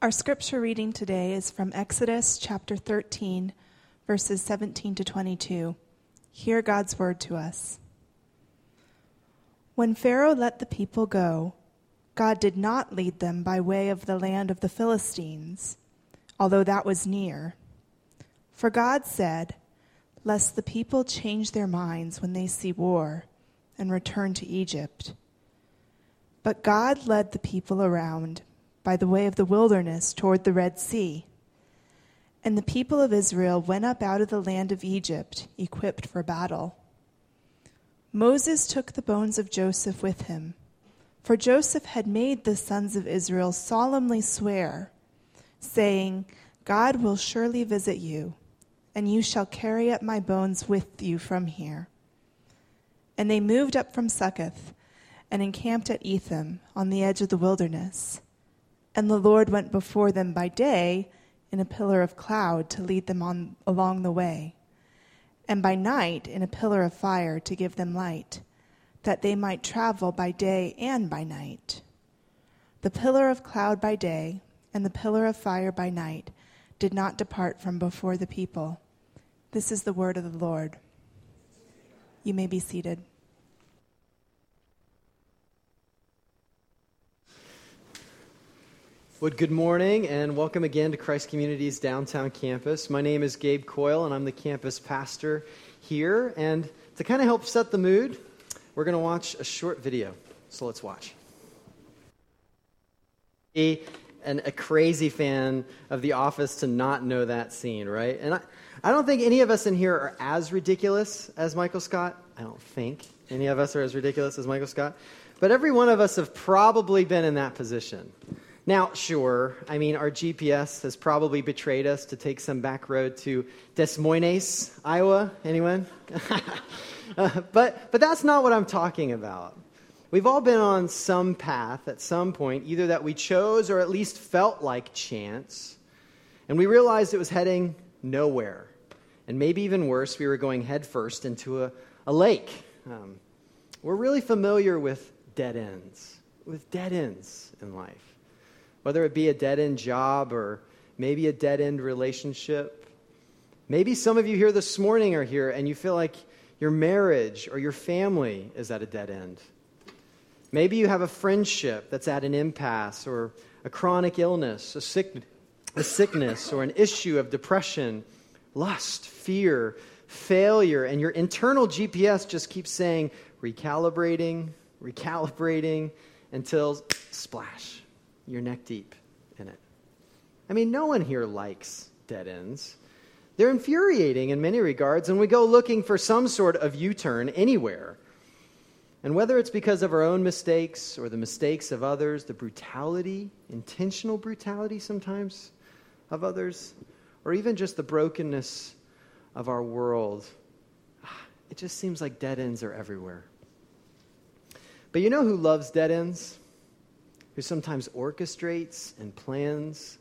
Our scripture reading today is from Exodus chapter 13, verses 17 to 22. Hear God's word to us. When Pharaoh let the people go, God did not lead them by way of the land of the Philistines, although that was near. For God said, Lest the people change their minds when they see war and return to Egypt. But God led the people around by the way of the wilderness toward the Red Sea. And the people of Israel went up out of the land of Egypt, equipped for battle. Moses took the bones of Joseph with him, for Joseph had made the sons of Israel solemnly swear, saying, God will surely visit you, and you shall carry up my bones with you from here. And they moved up from Succoth and encamped at Etham on the edge of the wilderness. And the Lord went before them by day in a pillar of cloud to lead them on along the way, and by night in a pillar of fire to give them light, that they might travel by day and by night. The pillar of cloud by day and the pillar of fire by night did not depart from before the people. This is the word of the Lord. You may be seated. Well, good morning and welcome again to Christ Community's downtown campus. My name is Gabe Coyle and I'm the campus pastor here. And to kind of help set the mood, we're going to watch a short video. So let's watch. A, an, a crazy fan of The Office to not know that scene, right? And I, I don't think any of us in here are as ridiculous as Michael Scott. I don't think any of us are as ridiculous as Michael Scott. But every one of us have probably been in that position. Now, sure, I mean, our GPS has probably betrayed us to take some back road to Des Moines, Iowa. Anyone? uh, but, but that's not what I'm talking about. We've all been on some path at some point, either that we chose or at least felt like chance, and we realized it was heading nowhere. And maybe even worse, we were going headfirst into a, a lake. Um, we're really familiar with dead ends, with dead ends in life whether it be a dead end job or maybe a dead end relationship. Maybe some of you here this morning are here and you feel like your marriage or your family is at a dead end. Maybe you have a friendship that's at an impasse or a chronic illness, a, sick, a sickness, or an issue of depression, lust, fear, failure, and your internal GPS just keeps saying recalibrating, recalibrating until splash you're neck deep in it. I mean, no one here likes dead ends. They're infuriating in many regards, and we go looking for some sort of U turn anywhere. And whether it's because of our own mistakes or the mistakes of others, the brutality, intentional brutality sometimes of others, or even just the brokenness of our world, it just seems like dead ends are everywhere. But you know who loves dead ends? Who sometimes orchestrates and plans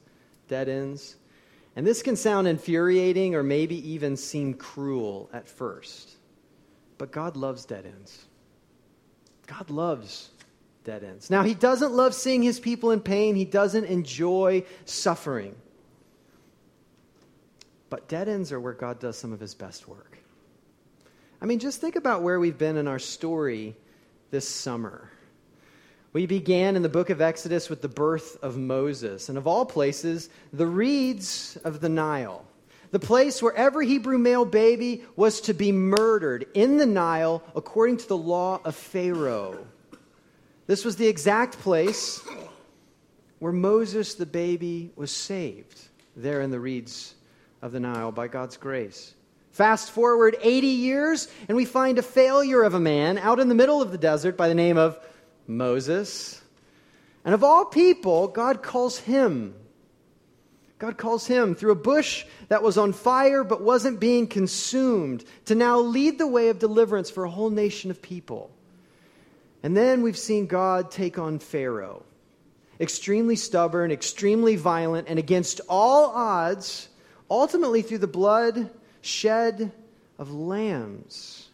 dead ends. And this can sound infuriating or maybe even seem cruel at first. But God loves dead ends. God loves dead ends. Now, He doesn't love seeing His people in pain, He doesn't enjoy suffering. But dead ends are where God does some of His best work. I mean, just think about where we've been in our story this summer. We began in the book of Exodus with the birth of Moses, and of all places, the reeds of the Nile. The place where every Hebrew male baby was to be murdered in the Nile according to the law of Pharaoh. This was the exact place where Moses, the baby, was saved, there in the reeds of the Nile by God's grace. Fast forward 80 years, and we find a failure of a man out in the middle of the desert by the name of Moses. And of all people, God calls him. God calls him through a bush that was on fire but wasn't being consumed to now lead the way of deliverance for a whole nation of people. And then we've seen God take on Pharaoh, extremely stubborn, extremely violent, and against all odds, ultimately through the blood shed of lambs.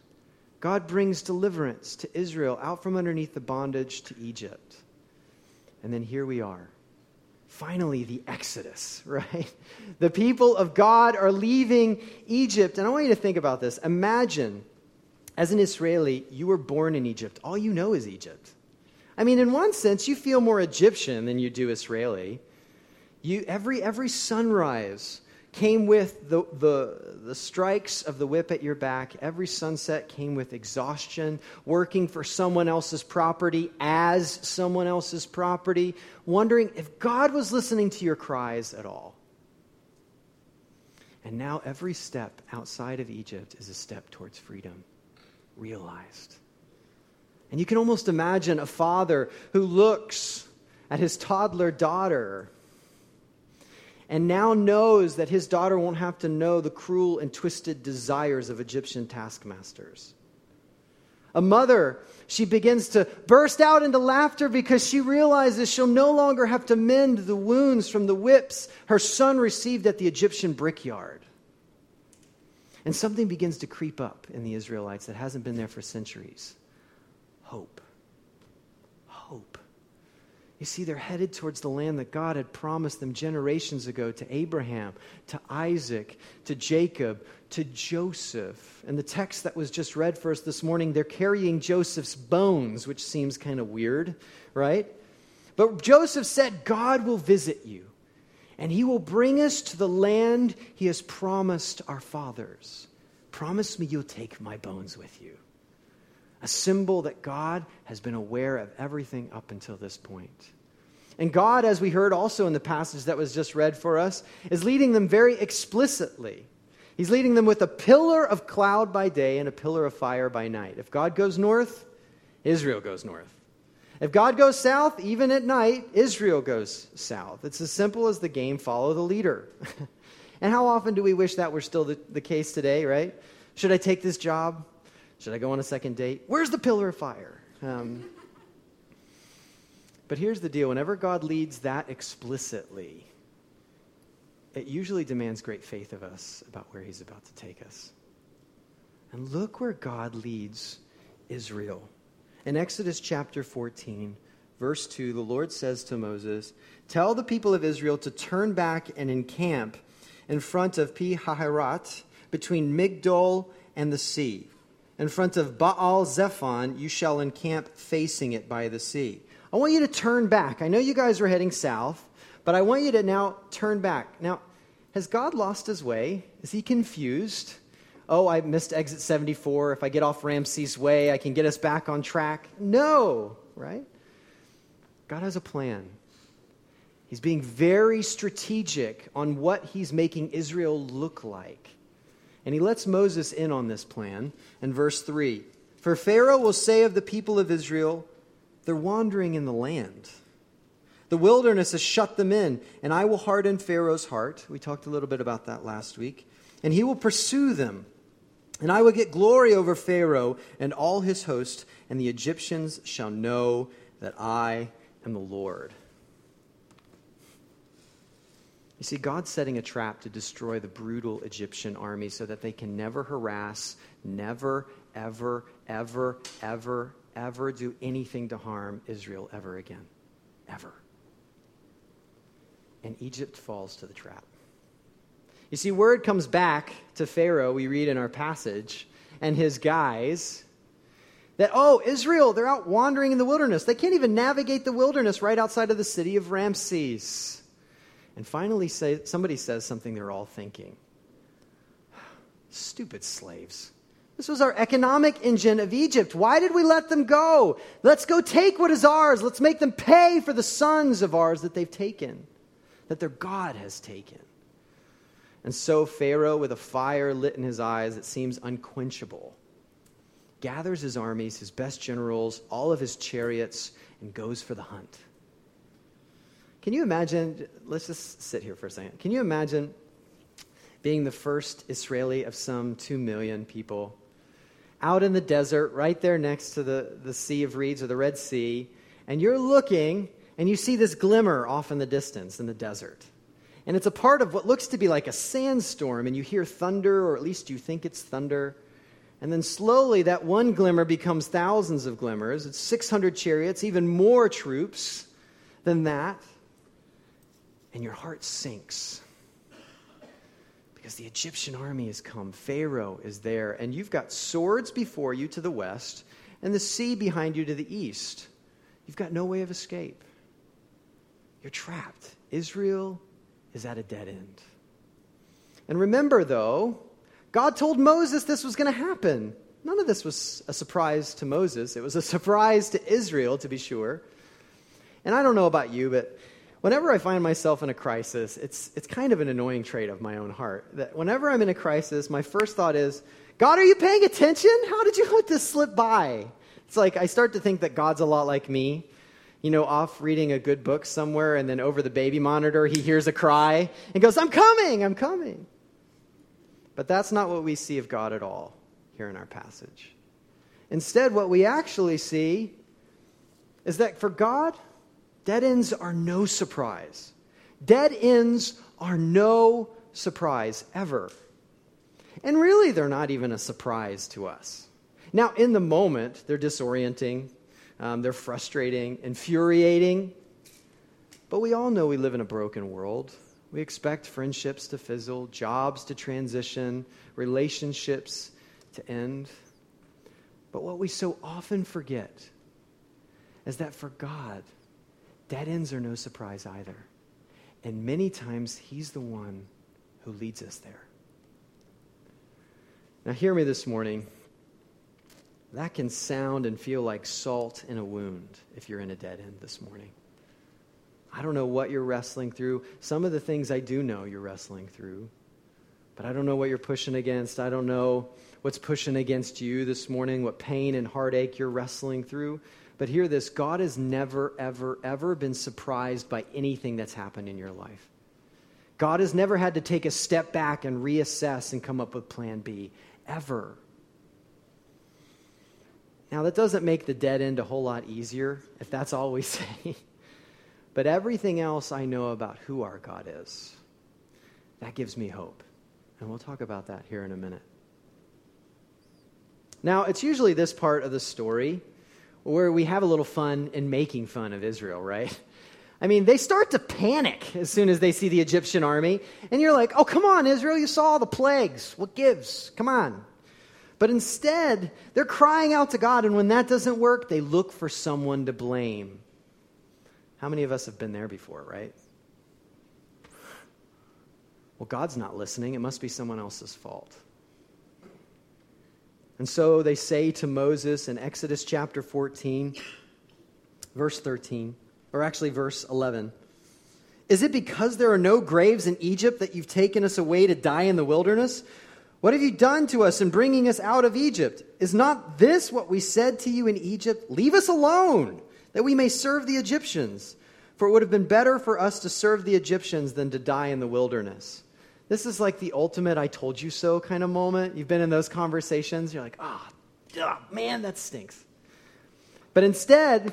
God brings deliverance to Israel out from underneath the bondage to Egypt. And then here we are. finally the Exodus, right? The people of God are leaving Egypt. And I want you to think about this. Imagine, as an Israeli, you were born in Egypt. All you know is Egypt. I mean, in one sense, you feel more Egyptian than you do Israeli. You, every, every sunrise came with the, the, the strikes of the whip at your back. Every sunset came with exhaustion, working for someone else's property as someone else's property, wondering if God was listening to your cries at all. And now every step outside of Egypt is a step towards freedom, realized. And you can almost imagine a father who looks at his toddler daughter and now knows that his daughter won't have to know the cruel and twisted desires of Egyptian taskmasters. A mother, she begins to burst out into laughter because she realizes she'll no longer have to mend the wounds from the whips her son received at the Egyptian brickyard. And something begins to creep up in the Israelites that hasn't been there for centuries hope. You see, they're headed towards the land that God had promised them generations ago to Abraham, to Isaac, to Jacob, to Joseph. And the text that was just read for us this morning, they're carrying Joseph's bones, which seems kind of weird, right? But Joseph said, God will visit you, and he will bring us to the land he has promised our fathers. Promise me you'll take my bones with you a symbol that God has been aware of everything up until this point. And God, as we heard also in the passage that was just read for us, is leading them very explicitly. He's leading them with a pillar of cloud by day and a pillar of fire by night. If God goes north, Israel goes north. If God goes south, even at night, Israel goes south. It's as simple as the game follow the leader. and how often do we wish that were still the, the case today, right? Should I take this job? Should I go on a second date? Where's the pillar of fire? Um, but here's the deal whenever God leads that explicitly, it usually demands great faith of us about where he's about to take us. And look where God leads Israel. In Exodus chapter 14, verse 2, the Lord says to Moses, Tell the people of Israel to turn back and encamp in front of Pi Hahiroth between Migdol and the sea. In front of Baal Zephon, you shall encamp facing it by the sea. I want you to turn back. I know you guys are heading south, but I want you to now turn back. Now, has God lost his way? Is he confused? Oh, I missed exit 74. If I get off Ramses Way, I can get us back on track. No, right? God has a plan. He's being very strategic on what he's making Israel look like. And he lets Moses in on this plan in verse 3. For Pharaoh will say of the people of Israel, they're wandering in the land. The wilderness has shut them in, and I will harden Pharaoh's heart. We talked a little bit about that last week. And he will pursue them. And I will get glory over Pharaoh and all his host, and the Egyptians shall know that I am the Lord. You see, God's setting a trap to destroy the brutal Egyptian army so that they can never harass, never, ever, ever, ever, ever do anything to harm Israel ever again. Ever. And Egypt falls to the trap. You see, word comes back to Pharaoh, we read in our passage, and his guys that, oh, Israel, they're out wandering in the wilderness. They can't even navigate the wilderness right outside of the city of Ramses. And finally, say, somebody says something they're all thinking Stupid slaves. This was our economic engine of Egypt. Why did we let them go? Let's go take what is ours. Let's make them pay for the sons of ours that they've taken, that their God has taken. And so Pharaoh, with a fire lit in his eyes that seems unquenchable, gathers his armies, his best generals, all of his chariots, and goes for the hunt. Can you imagine? Let's just sit here for a second. Can you imagine being the first Israeli of some two million people out in the desert, right there next to the, the Sea of Reeds or the Red Sea, and you're looking and you see this glimmer off in the distance in the desert? And it's a part of what looks to be like a sandstorm, and you hear thunder, or at least you think it's thunder. And then slowly that one glimmer becomes thousands of glimmers. It's 600 chariots, even more troops than that. And your heart sinks because the Egyptian army has come. Pharaoh is there, and you've got swords before you to the west and the sea behind you to the east. You've got no way of escape. You're trapped. Israel is at a dead end. And remember, though, God told Moses this was going to happen. None of this was a surprise to Moses. It was a surprise to Israel, to be sure. And I don't know about you, but whenever I find myself in a crisis, it's, it's kind of an annoying trait of my own heart. That whenever I'm in a crisis, my first thought is, God, are you paying attention? How did you let this slip by? It's like I start to think that God's a lot like me. You know, off reading a good book somewhere, and then over the baby monitor, he hears a cry and goes, I'm coming, I'm coming. But that's not what we see of God at all here in our passage. Instead, what we actually see is that for God, dead ends are no surprise. Dead ends are no surprise ever. And really, they're not even a surprise to us. Now, in the moment, they're disorienting, um, they're frustrating, infuriating. But we all know we live in a broken world. We expect friendships to fizzle, jobs to transition, relationships to end. But what we so often forget is that for God, dead ends are no surprise either. And many times, He's the one who leads us there. Now, hear me this morning. That can sound and feel like salt in a wound if you're in a dead end this morning. I don't know what you're wrestling through. Some of the things I do know you're wrestling through, but I don't know what you're pushing against. I don't know what's pushing against you this morning, what pain and heartache you're wrestling through. But hear this God has never, ever, ever been surprised by anything that's happened in your life. God has never had to take a step back and reassess and come up with plan B ever. Now, that doesn't make the dead end a whole lot easier if that's all we say. but everything else I know about who our God is, that gives me hope. And we'll talk about that here in a minute. Now, it's usually this part of the story where we have a little fun in making fun of Israel, right? I mean, they start to panic as soon as they see the Egyptian army. And you're like, oh, come on, Israel, you saw the plagues. What gives? Come on. But instead, they're crying out to God, and when that doesn't work, they look for someone to blame. How many of us have been there before, right? Well, God's not listening. It must be someone else's fault. And so they say to Moses in Exodus chapter 14, verse 13, or actually verse 11 Is it because there are no graves in Egypt that you've taken us away to die in the wilderness? What have you done to us in bringing us out of Egypt? Is not this what we said to you in Egypt? Leave us alone, that we may serve the Egyptians. For it would have been better for us to serve the Egyptians than to die in the wilderness. This is like the ultimate I told you so kind of moment. You've been in those conversations. You're like, ah, oh, man, that stinks. But instead,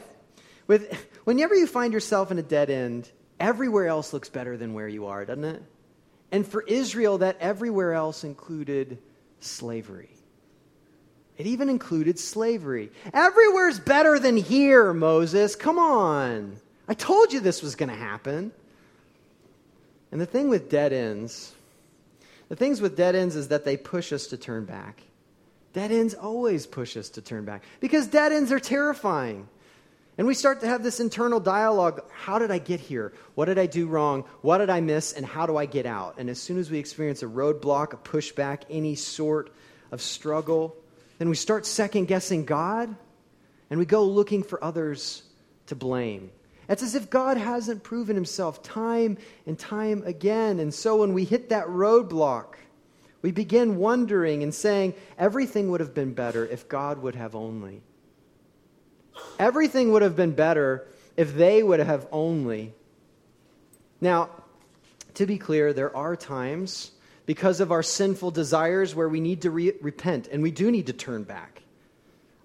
with, whenever you find yourself in a dead end, everywhere else looks better than where you are, doesn't it? And for Israel, that everywhere else included slavery. It even included slavery. Everywhere's better than here, Moses. Come on. I told you this was going to happen. And the thing with dead ends, the things with dead ends is that they push us to turn back. Dead ends always push us to turn back because dead ends are terrifying. And we start to have this internal dialogue how did I get here? What did I do wrong? What did I miss? And how do I get out? And as soon as we experience a roadblock, a pushback, any sort of struggle, then we start second guessing God and we go looking for others to blame. It's as if God hasn't proven himself time and time again. And so when we hit that roadblock, we begin wondering and saying, everything would have been better if God would have only. Everything would have been better if they would have only. Now, to be clear, there are times because of our sinful desires where we need to re- repent and we do need to turn back.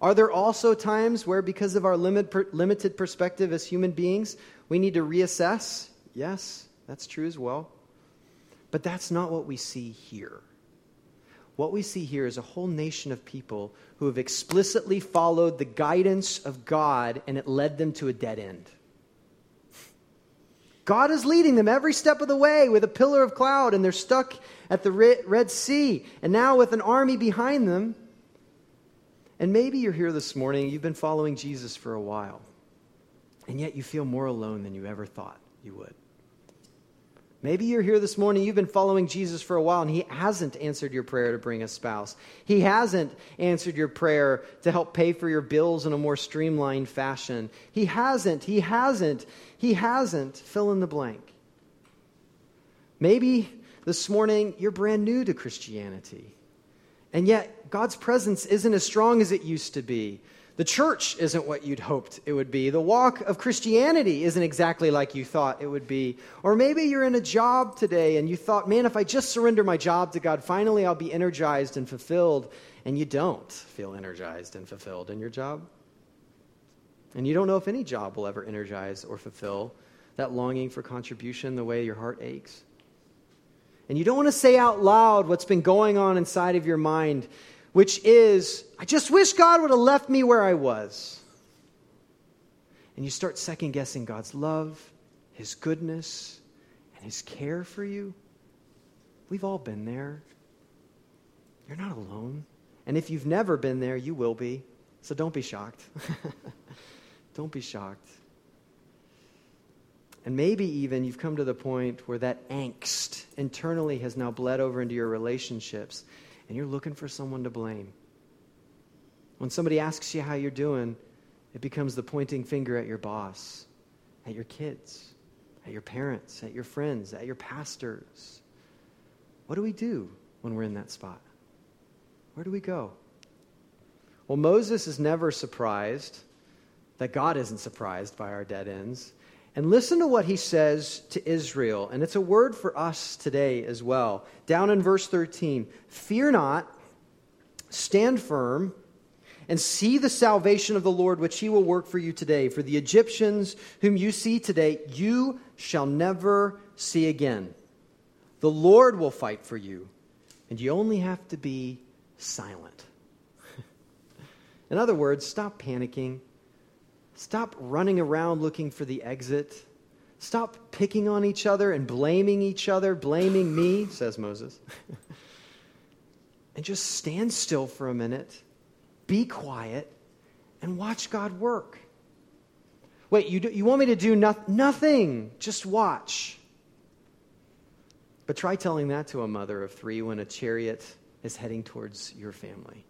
Are there also times where, because of our limit, per, limited perspective as human beings, we need to reassess? Yes, that's true as well. But that's not what we see here. What we see here is a whole nation of people who have explicitly followed the guidance of God and it led them to a dead end. God is leading them every step of the way with a pillar of cloud, and they're stuck at the Red Sea, and now with an army behind them. And maybe you're here this morning, you've been following Jesus for a while, and yet you feel more alone than you ever thought you would. Maybe you're here this morning, you've been following Jesus for a while, and He hasn't answered your prayer to bring a spouse. He hasn't answered your prayer to help pay for your bills in a more streamlined fashion. He hasn't, He hasn't, He hasn't. Fill in the blank. Maybe this morning you're brand new to Christianity, and yet God's presence isn't as strong as it used to be. The church isn't what you'd hoped it would be. The walk of Christianity isn't exactly like you thought it would be. Or maybe you're in a job today and you thought, man, if I just surrender my job to God, finally I'll be energized and fulfilled. And you don't feel energized and fulfilled in your job. And you don't know if any job will ever energize or fulfill that longing for contribution the way your heart aches. And you don't want to say out loud what's been going on inside of your mind which is, I just wish God would have left me where I was. And you start second guessing God's love, His goodness, and His care for you. We've all been there. You're not alone. And if you've never been there, you will be. So don't be shocked. don't be shocked. And maybe even you've come to the point where that angst internally has now bled over into your relationships and you're looking for someone to blame. When somebody asks you how you're doing, it becomes the pointing finger at your boss, at your kids, at your parents, at your friends, at your pastors. What do we do when we're in that spot? Where do we go? Well, Moses is never surprised that God isn't surprised by our dead ends. And listen to what he says to Israel. And it's a word for us today as well. Down in verse 13 Fear not, stand firm, and see the salvation of the Lord, which he will work for you today. For the Egyptians whom you see today, you shall never see again. The Lord will fight for you, and you only have to be silent. in other words, stop panicking Stop running around looking for the exit. Stop picking on each other and blaming each other, blaming me, says Moses. and just stand still for a minute, be quiet, and watch God work. Wait, you, do, you want me to do no, nothing? Just watch. But try telling that to a mother of three when a chariot is heading towards your family.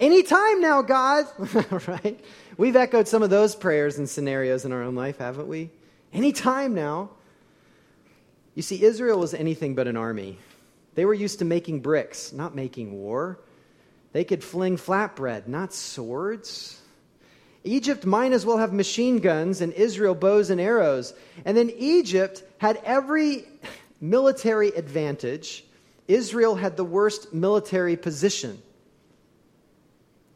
Anytime now, God. right? We've echoed some of those prayers and scenarios in our own life, haven't we? Anytime now. You see, Israel was anything but an army. They were used to making bricks, not making war. They could fling flatbread, not swords. Egypt might as well have machine guns and Israel bows and arrows. And then Egypt had every military advantage. Israel had the worst military position.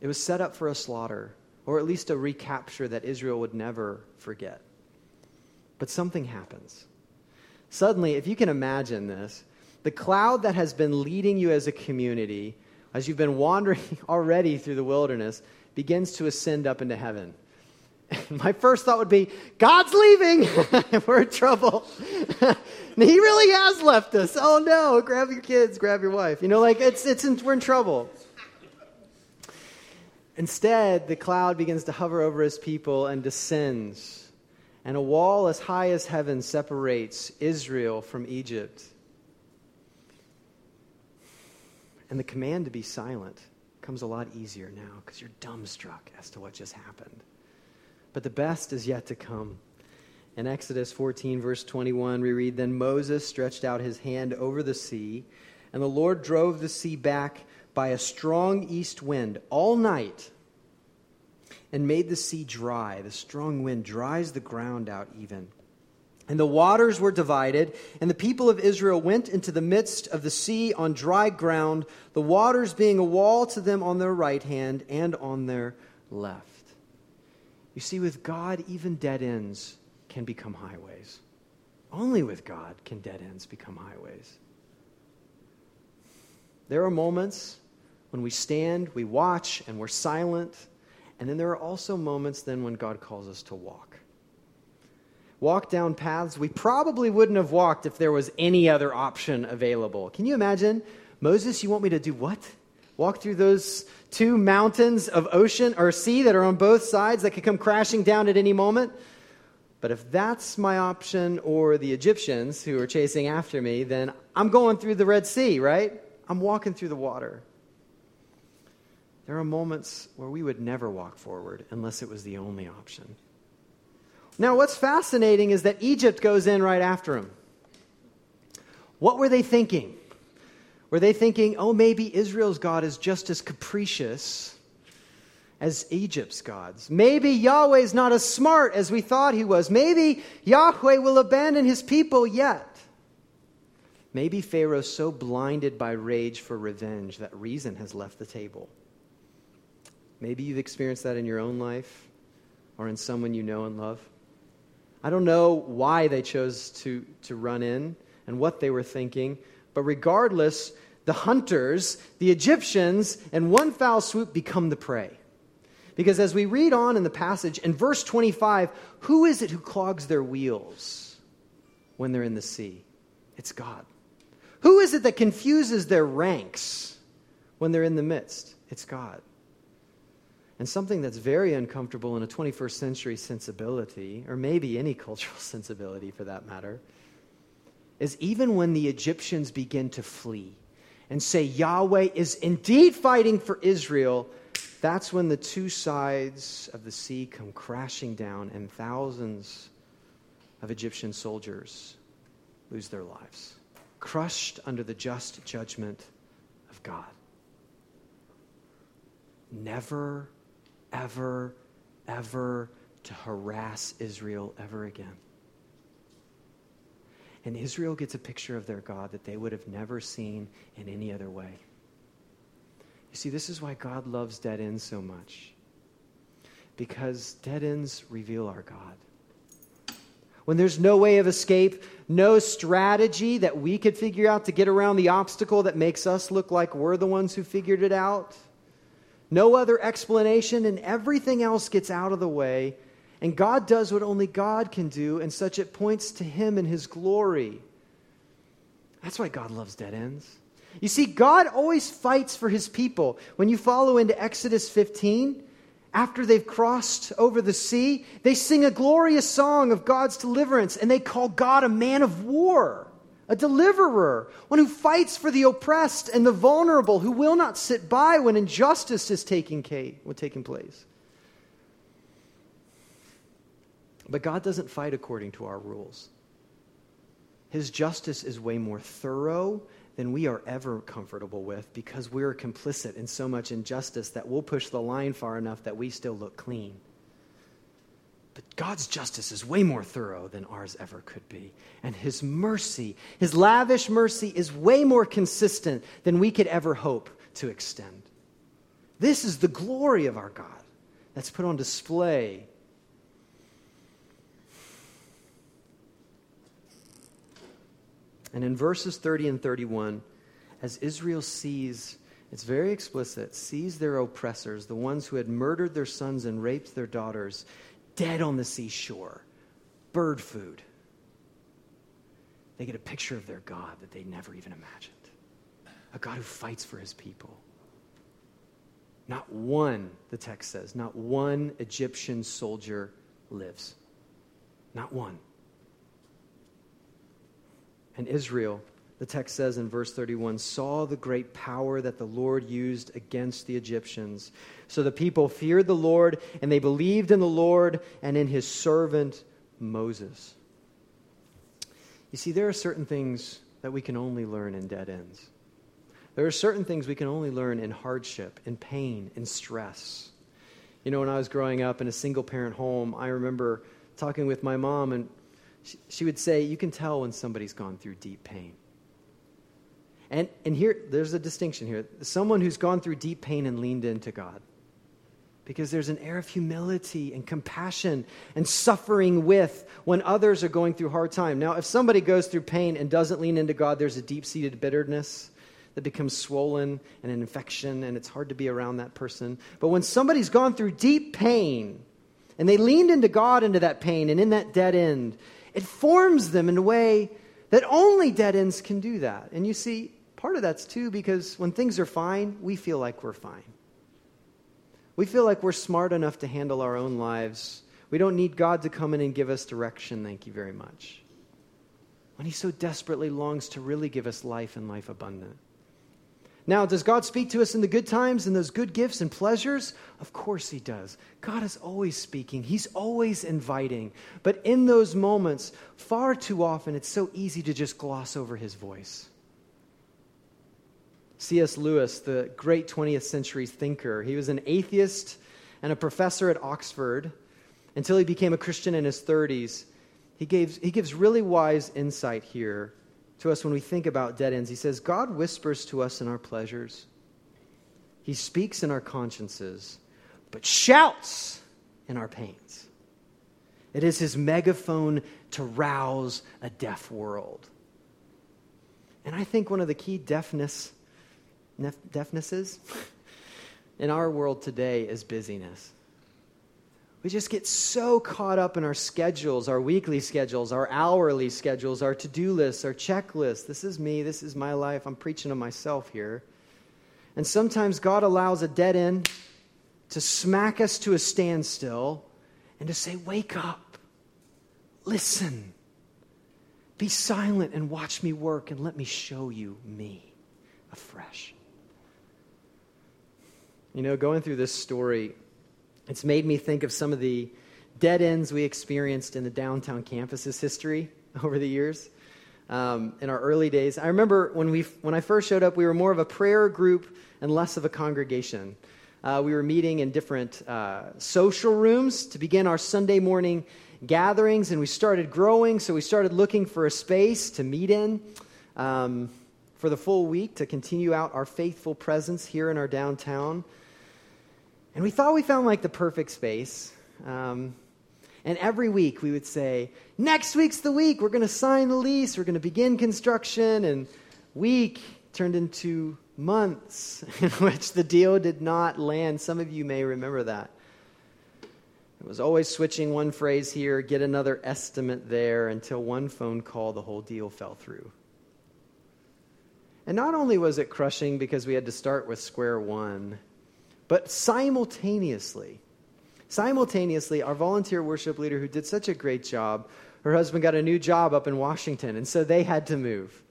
It was set up for a slaughter, or at least a recapture that Israel would never forget. But something happens. Suddenly, if you can imagine this, the cloud that has been leading you as a community, as you've been wandering already through the wilderness, begins to ascend up into heaven. And my first thought would be, God's leaving. We're in trouble. he really has left us. Oh no, grab your kids, grab your wife. You know, like it's, it's in, we're in trouble. Instead, the cloud begins to hover over his people and descends, and a wall as high as heaven separates Israel from Egypt. And the command to be silent comes a lot easier now because you're dumbstruck as to what just happened. But the best is yet to come. In Exodus 14, verse 21, we read Then Moses stretched out his hand over the sea, and the Lord drove the sea back by a strong east wind all night and made the sea dry. The strong wind dries the ground out even. And the waters were divided, and the people of Israel went into the midst of the sea on dry ground, the waters being a wall to them on their right hand and on their left. You see, with God, even dead ends can become highways. Only with God can dead ends become highways. There are moments when we stand, we watch, and we're silent. And then there are also moments then when God calls us to walk. walk down paths we probably wouldn't have walked if there was any other option available. Can you imagine? Moses, you want me to do what? Walk through those two mountains of ocean or sea that are on both sides that could come crashing down at any moment? But if that's my option or the Egyptians who are chasing after me, then I'm going through the Red Sea, right? I'm walking through the water. There are moments where we would never walk forward unless it was the only option. Now, what's fascinating is that Egypt goes in right after him. What were they thinking? Were they thinking, oh, maybe Israel's God is just as capricious as Egypt's gods? Maybe Yahweh's not as smart as we thought he was. Maybe Yahweh will abandon his people yet. Maybe Pharaoh's so blinded by rage for revenge that reason has left the table. Maybe you've experienced that in your own life or in someone you know and love. I don't know why they chose to, to run in and what they were thinking, but regardless, the hunters, the Egyptians, in one foul swoop become the prey. Because as we read on in the passage, in verse 25, who is it who clogs their wheels when they're in the sea? It's God. Who is it that confuses their ranks when they're in the midst? It's God. And something that's very uncomfortable in a 21st century sensibility, or maybe any cultural sensibility for that matter, is even when the Egyptians begin to flee and say Yahweh is indeed fighting for Israel, that's when the two sides of the sea come crashing down and thousands of Egyptian soldiers lose their lives, crushed under the just judgment of God. Never ever, ever to harass Israel ever again. And Israel gets a picture of their God that they would have never seen in any other way. You see, this is why God loves dead ends so much. Because dead ends reveal our God. When there's no way of escape, no strategy that we could figure out to get around the obstacle that makes us look like we're the ones who figured it out no other explanation, and everything else gets out of the way. And God does what only God can do, and such it points to Him and His glory. That's why God loves dead ends. You see, God always fights for His people. When you follow into Exodus 15, after they've crossed over the sea, they sing a glorious song of God's deliverance, and they call God a man of war a deliverer, one who fights for the oppressed and the vulnerable, who will not sit by when injustice is taking, taking place. But God doesn't fight according to our rules. His justice is way more thorough than we are ever comfortable with because we're complicit in so much injustice that we'll push the line far enough that we still look clean. But God's justice is way more thorough than ours ever could be. And His mercy, His lavish mercy, is way more consistent than we could ever hope to extend. This is the glory of our God that's put on display. And in verses 30 and 31, as Israel sees, it's very explicit, sees their oppressors, the ones who had murdered their sons and raped their daughters, dead on the seashore, bird food. They get a picture of their God that they never even imagined a God who fights for his people. Not one, the text says, not one Egyptian soldier lives. Not one. And Israel the text says in verse 31 saw the great power that the Lord used against the Egyptians. So the people feared the Lord, and they believed in the Lord and in his servant Moses. You see, there are certain things that we can only learn in dead ends. There are certain things we can only learn in hardship, in pain, in stress. You know, when I was growing up in a single parent home, I remember talking with my mom, and she, she would say, You can tell when somebody's gone through deep pain. And, and here, there's a distinction here. Someone who's gone through deep pain and leaned into God. Because there's an air of humility and compassion and suffering with when others are going through hard time. Now, if somebody goes through pain and doesn't lean into God, there's a deep seated bitterness that becomes swollen and an infection, and it's hard to be around that person. But when somebody's gone through deep pain and they leaned into God into that pain and in that dead end, it forms them in a way that only dead ends can do that. And you see, part of that's too because when things are fine, we feel like we're fine. We feel like we're smart enough to handle our own lives. We don't need God to come in and give us direction, thank you very much. When He so desperately longs to really give us life and life abundant. Now, does God speak to us in the good times and those good gifts and pleasures? Of course, He does. God is always speaking, He's always inviting. But in those moments, far too often, it's so easy to just gloss over His voice. C.S. Lewis, the great 20th century thinker, he was an atheist and a professor at Oxford until he became a Christian in his 30s. He, gave, he gives really wise insight here to us when we think about dead ends. He says, God whispers to us in our pleasures, He speaks in our consciences, but shouts in our pains. It is His megaphone to rouse a deaf world. And I think one of the key deafness, deafnesses in our world today is busyness. We just get so caught up in our schedules, our weekly schedules, our hourly schedules, our to do lists, our checklists. This is me, this is my life. I'm preaching to myself here. And sometimes God allows a dead end to smack us to a standstill and to say, Wake up, listen, be silent and watch me work, and let me show you me afresh. You know, going through this story, it's made me think of some of the dead ends we experienced in the downtown campus's history over the years. Um, in our early days, I remember when, we, when I first showed up, we were more of a prayer group and less of a congregation. Uh, we were meeting in different uh, social rooms to begin our Sunday morning gatherings, and we started growing, so we started looking for a space to meet in um, for the full week to continue out our faithful presence here in our downtown. And we thought we found like the perfect space. Um, and every week we would say, next week's the week. We're going to sign the lease. We're going to begin construction. And week turned into months in which the deal did not land. Some of you may remember that. It was always switching one phrase here, get another estimate there, until one phone call, the whole deal fell through. And not only was it crushing because we had to start with square one, but simultaneously, simultaneously, our volunteer worship leader who did such a great job, her husband got a new job up in Washington, and so they had to move.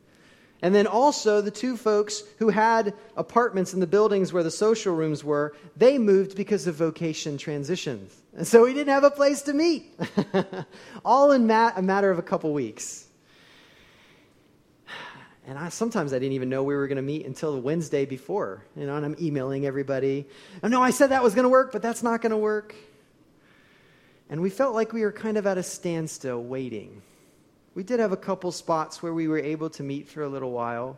And then also, the two folks who had apartments in the buildings where the social rooms were, they moved because of vocation transitions. And so we didn't have a place to meet. All in a matter of a couple weeks. And I, sometimes I didn't even know we were going to meet until the Wednesday before. You know, and I'm emailing everybody. Oh, no, I said that was going to work, but that's not going to work. And we felt like we were kind of at a standstill waiting. We did have a couple spots where we were able to meet for a little while.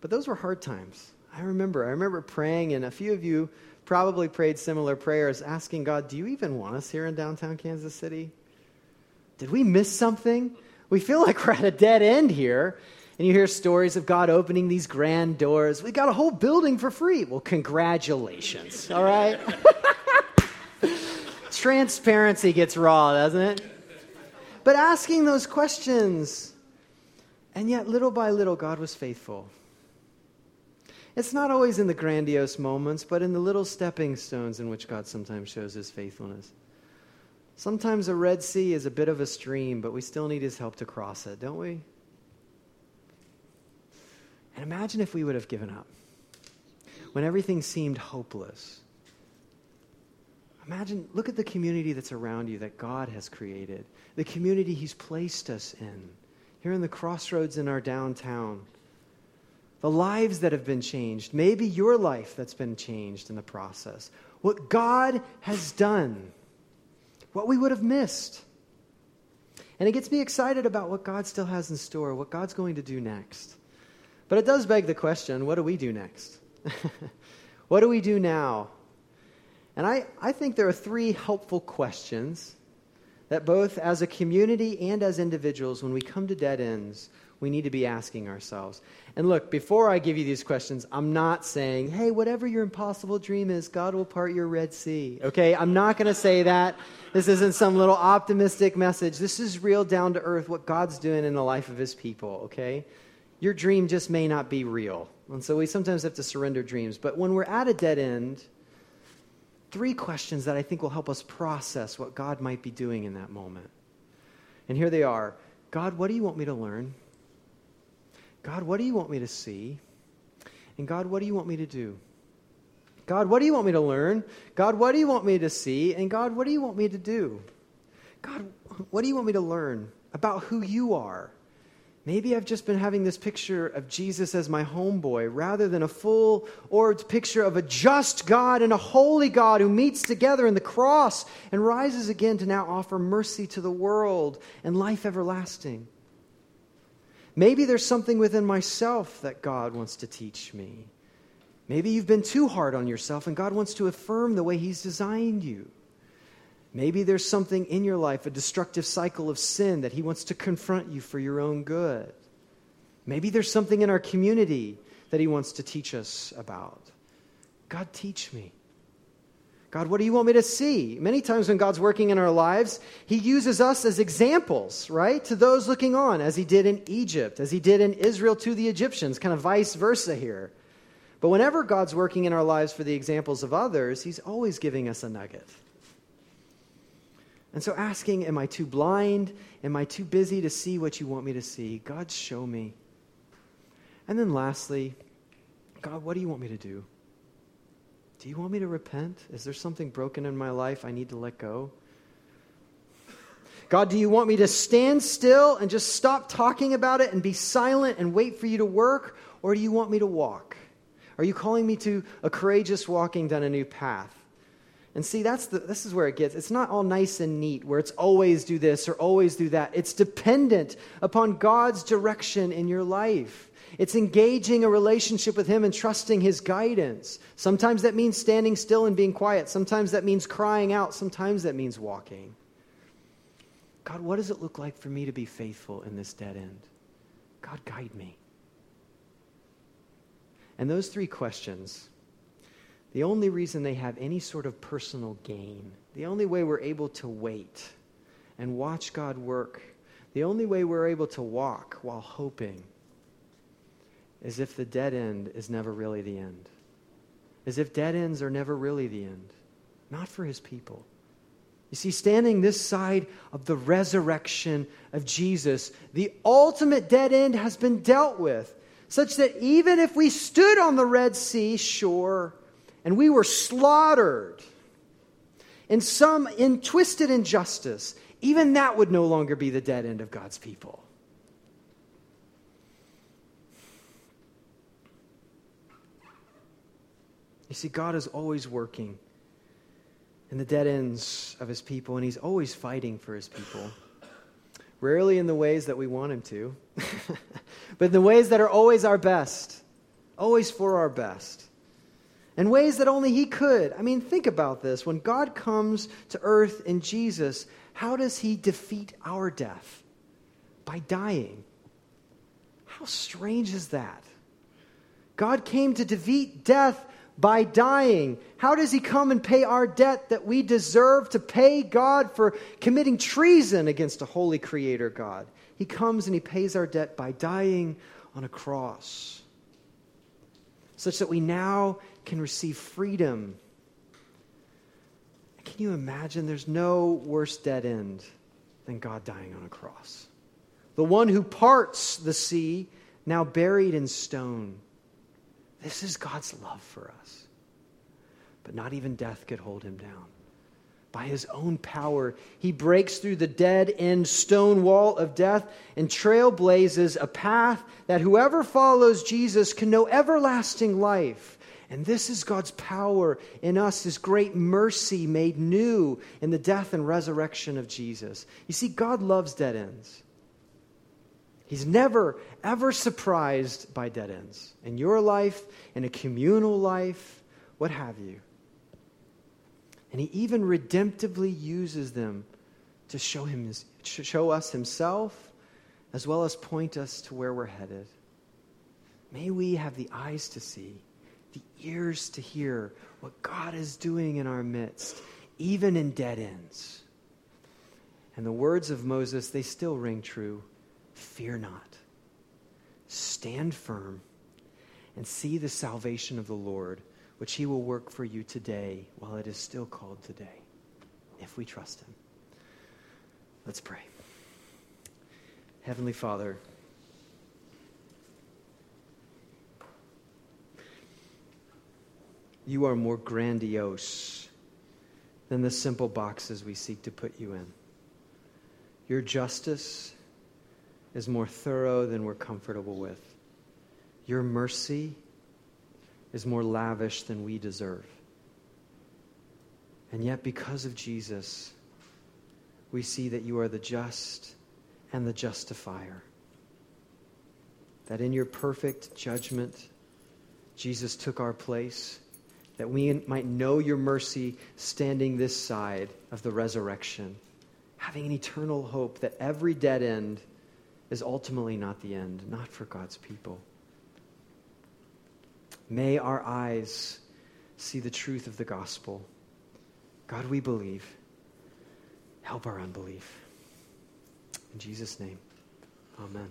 But those were hard times. I remember. I remember praying, and a few of you probably prayed similar prayers, asking God, Do you even want us here in downtown Kansas City? Did we miss something? We feel like we're at a dead end here. And you hear stories of God opening these grand doors. We got a whole building for free. Well, congratulations, all right? Transparency gets raw, doesn't it? But asking those questions, and yet little by little, God was faithful. It's not always in the grandiose moments, but in the little stepping stones in which God sometimes shows his faithfulness. Sometimes a Red Sea is a bit of a stream, but we still need his help to cross it, don't we? And imagine if we would have given up when everything seemed hopeless. Imagine, look at the community that's around you that God has created, the community He's placed us in, here in the crossroads in our downtown. The lives that have been changed, maybe your life that's been changed in the process. What God has done what we would have missed. And it gets me excited about what God still has in store, what God's going to do next. But it does beg the question what do we do next? what do we do now? And I, I think there are three helpful questions that both as a community and as individuals, when we come to dead ends, we need to be asking ourselves. And look, before I give you these questions, I'm not saying, hey, whatever your impossible dream is, God will part your Red Sea. Okay? I'm not going to say that. This isn't some little optimistic message. This is real down to earth what God's doing in the life of his people, okay? Your dream just may not be real. And so we sometimes have to surrender dreams. But when we're at a dead end, three questions that I think will help us process what God might be doing in that moment. And here they are God, what do you want me to learn? God, what do you want me to see? And God, what do you want me to do? God, what do you want me to learn? God, what do you want me to see? And God, what do you want me to do? God, what do you want me to learn about who you are? Maybe I've just been having this picture of Jesus as my homeboy rather than a full orbed picture of a just God and a holy God who meets together in the cross and rises again to now offer mercy to the world and life everlasting. Maybe there's something within myself that God wants to teach me. Maybe you've been too hard on yourself and God wants to affirm the way He's designed you. Maybe there's something in your life, a destructive cycle of sin that He wants to confront you for your own good. Maybe there's something in our community that He wants to teach us about. God, teach me. God, what do you want me to see? Many times when God's working in our lives, He uses us as examples, right? To those looking on, as He did in Egypt, as He did in Israel to the Egyptians, kind of vice versa here. But whenever God's working in our lives for the examples of others, He's always giving us a nugget. And so asking, Am I too blind? Am I too busy to see what you want me to see? God, show me. And then lastly, God, what do you want me to do? Do you want me to repent? Is there something broken in my life I need to let go? God, do you want me to stand still and just stop talking about it and be silent and wait for you to work? Or do you want me to walk? Are you calling me to a courageous walking down a new path? And see, that's the, this is where it gets. It's not all nice and neat, where it's always do this or always do that. It's dependent upon God's direction in your life. It's engaging a relationship with Him and trusting His guidance. Sometimes that means standing still and being quiet. Sometimes that means crying out. Sometimes that means walking. God, what does it look like for me to be faithful in this dead end? God, guide me. And those three questions the only reason they have any sort of personal gain, the only way we're able to wait and watch God work, the only way we're able to walk while hoping is if the dead end is never really the end. As if dead ends are never really the end, not for his people. You see, standing this side of the resurrection of Jesus, the ultimate dead end has been dealt with, such that even if we stood on the Red Sea shore, and we were slaughtered in some in twisted injustice, even that would no longer be the dead end of God's people. You see, God is always working in the dead ends of his people, and he's always fighting for his people. Rarely in the ways that we want him to, but in the ways that are always our best, always for our best in ways that only He could. I mean, think about this. When God comes to earth in Jesus, how does He defeat our death? By dying. How strange is that? God came to defeat death by dying. How does he come and pay our debt that we deserve to pay God for committing treason against a holy creator God? He comes and he pays our debt by dying on a cross, such that we now can receive freedom. Can you imagine? There's no worse dead end than God dying on a cross. The one who parts the sea, now buried in stone. This is God's love for us. But not even death could hold him down. By his own power, he breaks through the dead end stone wall of death and trailblazes a path that whoever follows Jesus can know everlasting life and this is God's power in us, His great mercy made new in the death and resurrection of Jesus. You see, God loves dead ends. He's never, ever surprised by dead ends in your life, in a communal life, what have you. And He even redemptively uses them to show, him, show us himself as well as point us to where we're headed. May we have the eyes to see, the ears to hear what God is doing in our midst, even in dead ends. And the words of Moses, they still ring true. Fear not. Stand firm and see the salvation of the Lord, which he will work for you today while it is still called today, if we trust him. Let's pray. Heavenly Father, you are more grandiose than the simple boxes we seek to put you in. Your justice is more thorough than we're comfortable with. Your mercy is more lavish than we deserve. And yet, because of Jesus, we see that you are the just and the justifier. That in your perfect judgment, Jesus took our place, that we might know your mercy standing this side of the resurrection, having an eternal hope that every dead end is ultimately not the end, not for God's people. May our eyes see the truth of the gospel. God, we believe. Help our unbelief. In Jesus' name, amen.